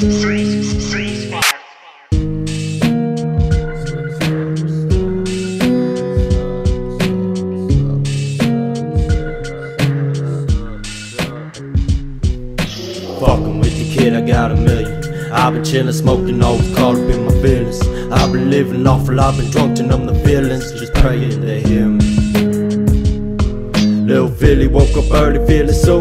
Fucking with the kid, I got a million. I've been chillin', smoking, always caught up in my feelings. I've been living awful, I've been drunk to numb the feelings. Just praying they hear me. Little Philly woke up early, feeling so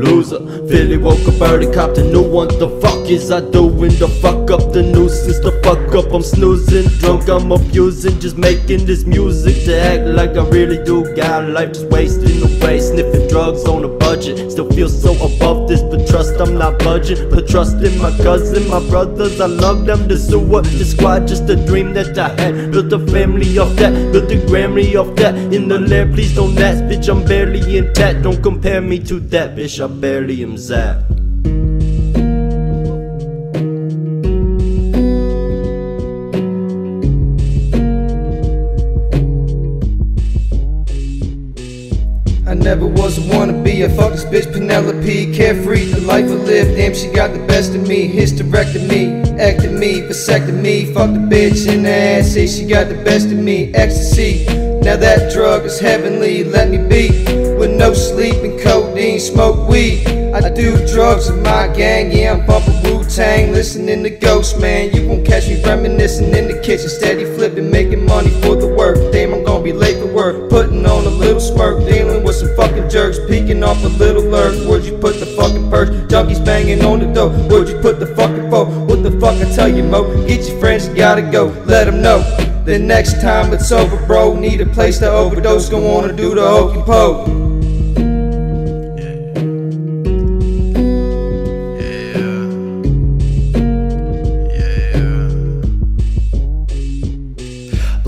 loser. Philly woke up early, copped a new one. The fuck is I doing? The fuck up the nuisance, the fuck up. I'm snoozing, drunk, I'm abusing, just making this music to act like I really do. Got life just wasting away, sniffing drugs on a budget. Still feel so above this, but trust I'm not budging. Put trust in my cousin, my brothers, I love them. The sewer, the squad, just a dream that I had. Built a family off that, built a Grammy off that. In the lair, please don't ask, bitch, I'm barely intact. Don't compare me to that, bitch, I barely am zapped. Never was a wannabe. I fuck this bitch Penelope. Carefree, the life I live. Damn, she got the best of me. Hysterectomy, me, vasectomy. me. Fuck the bitch in the ass. Say she got the best of me. Ecstasy. Now that drug is heavenly. Let me be with no sleep and codeine. Smoke weed. I do drugs with my gang. Yeah, I'm bumping Wu Tang. Listening to Ghost Man. You won't catch me reminiscing in the kitchen. Steady flipping, making money for the work. Damn, I'm gonna be late for work. Putting on a little smirk. Dealing with some fucking jerks. Peeking off a little lurk. Where'd you put the fucking purse? Junkies banging on the door. Where'd you put the fucking phone? What the fuck I tell you, Mo? Get your friends, you gotta go. Let them know. The next time it's over, bro. Need a place to overdose. Go on and do the hokey poke.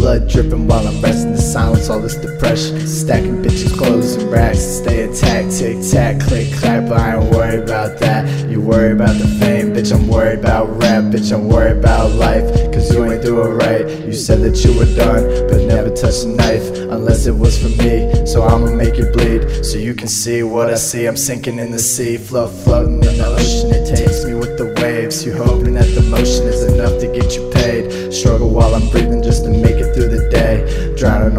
Blood dripping while I'm resting in silence, all this depression. Stacking bitches, clothes, and racks stay attacked. Tick tack, click clap, I ain't worried about that. You worry about the fame, bitch, I'm worried about rap, bitch, I'm worried about life. It right. You said that you were done, but never touched a knife unless it was for me. So I'ma make you bleed, so you can see what I see. I'm sinking in the sea, float, floating in the ocean. It takes me with the waves. You hoping that the motion is enough to get you paid. Struggle while I'm breathing just to make it through the day. Drowning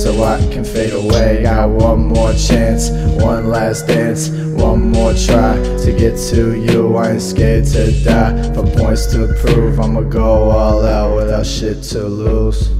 so I can fade away. Got one more chance, one last dance, one more try to get to you. I ain't scared to die. For points to prove, I'ma go all out without shit to lose.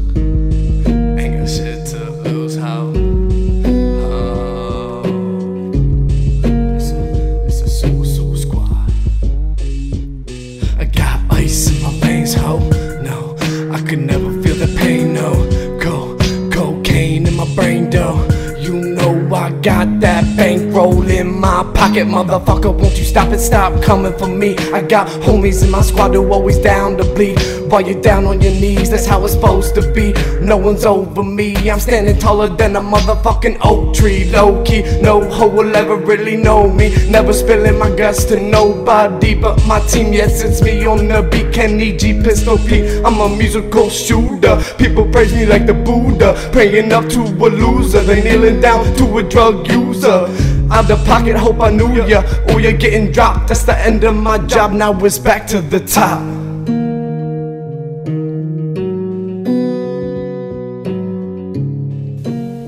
Got that bankroll in my pocket, motherfucker. Won't you stop it? Stop coming for me. I got homies in my squad who always down to bleed. While you're down on your knees, that's how it's supposed to be. No one's over me. I'm standing taller than a motherfucking oak tree. Low key, no hoe will ever really know me. Never spilling my guts to nobody but my team. Yes, it's me on the beat. Kenny G, Pistol Pete. I'm a musical shooter. People praise me like the Buddha. Praying up to a loser. They kneeling down to a drug user. Out of pocket, hope I knew ya. Oh, you're getting dropped. That's the end of my job. Now it's back to the top.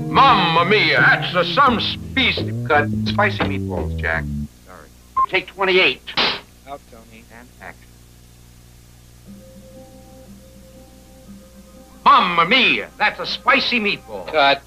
Mamma mia, that's uh, some species. Cut spicy meatballs, Jack. Sorry. Take 28. Out, Tony. And action. Mamma mia, that's a spicy meatball. Cut.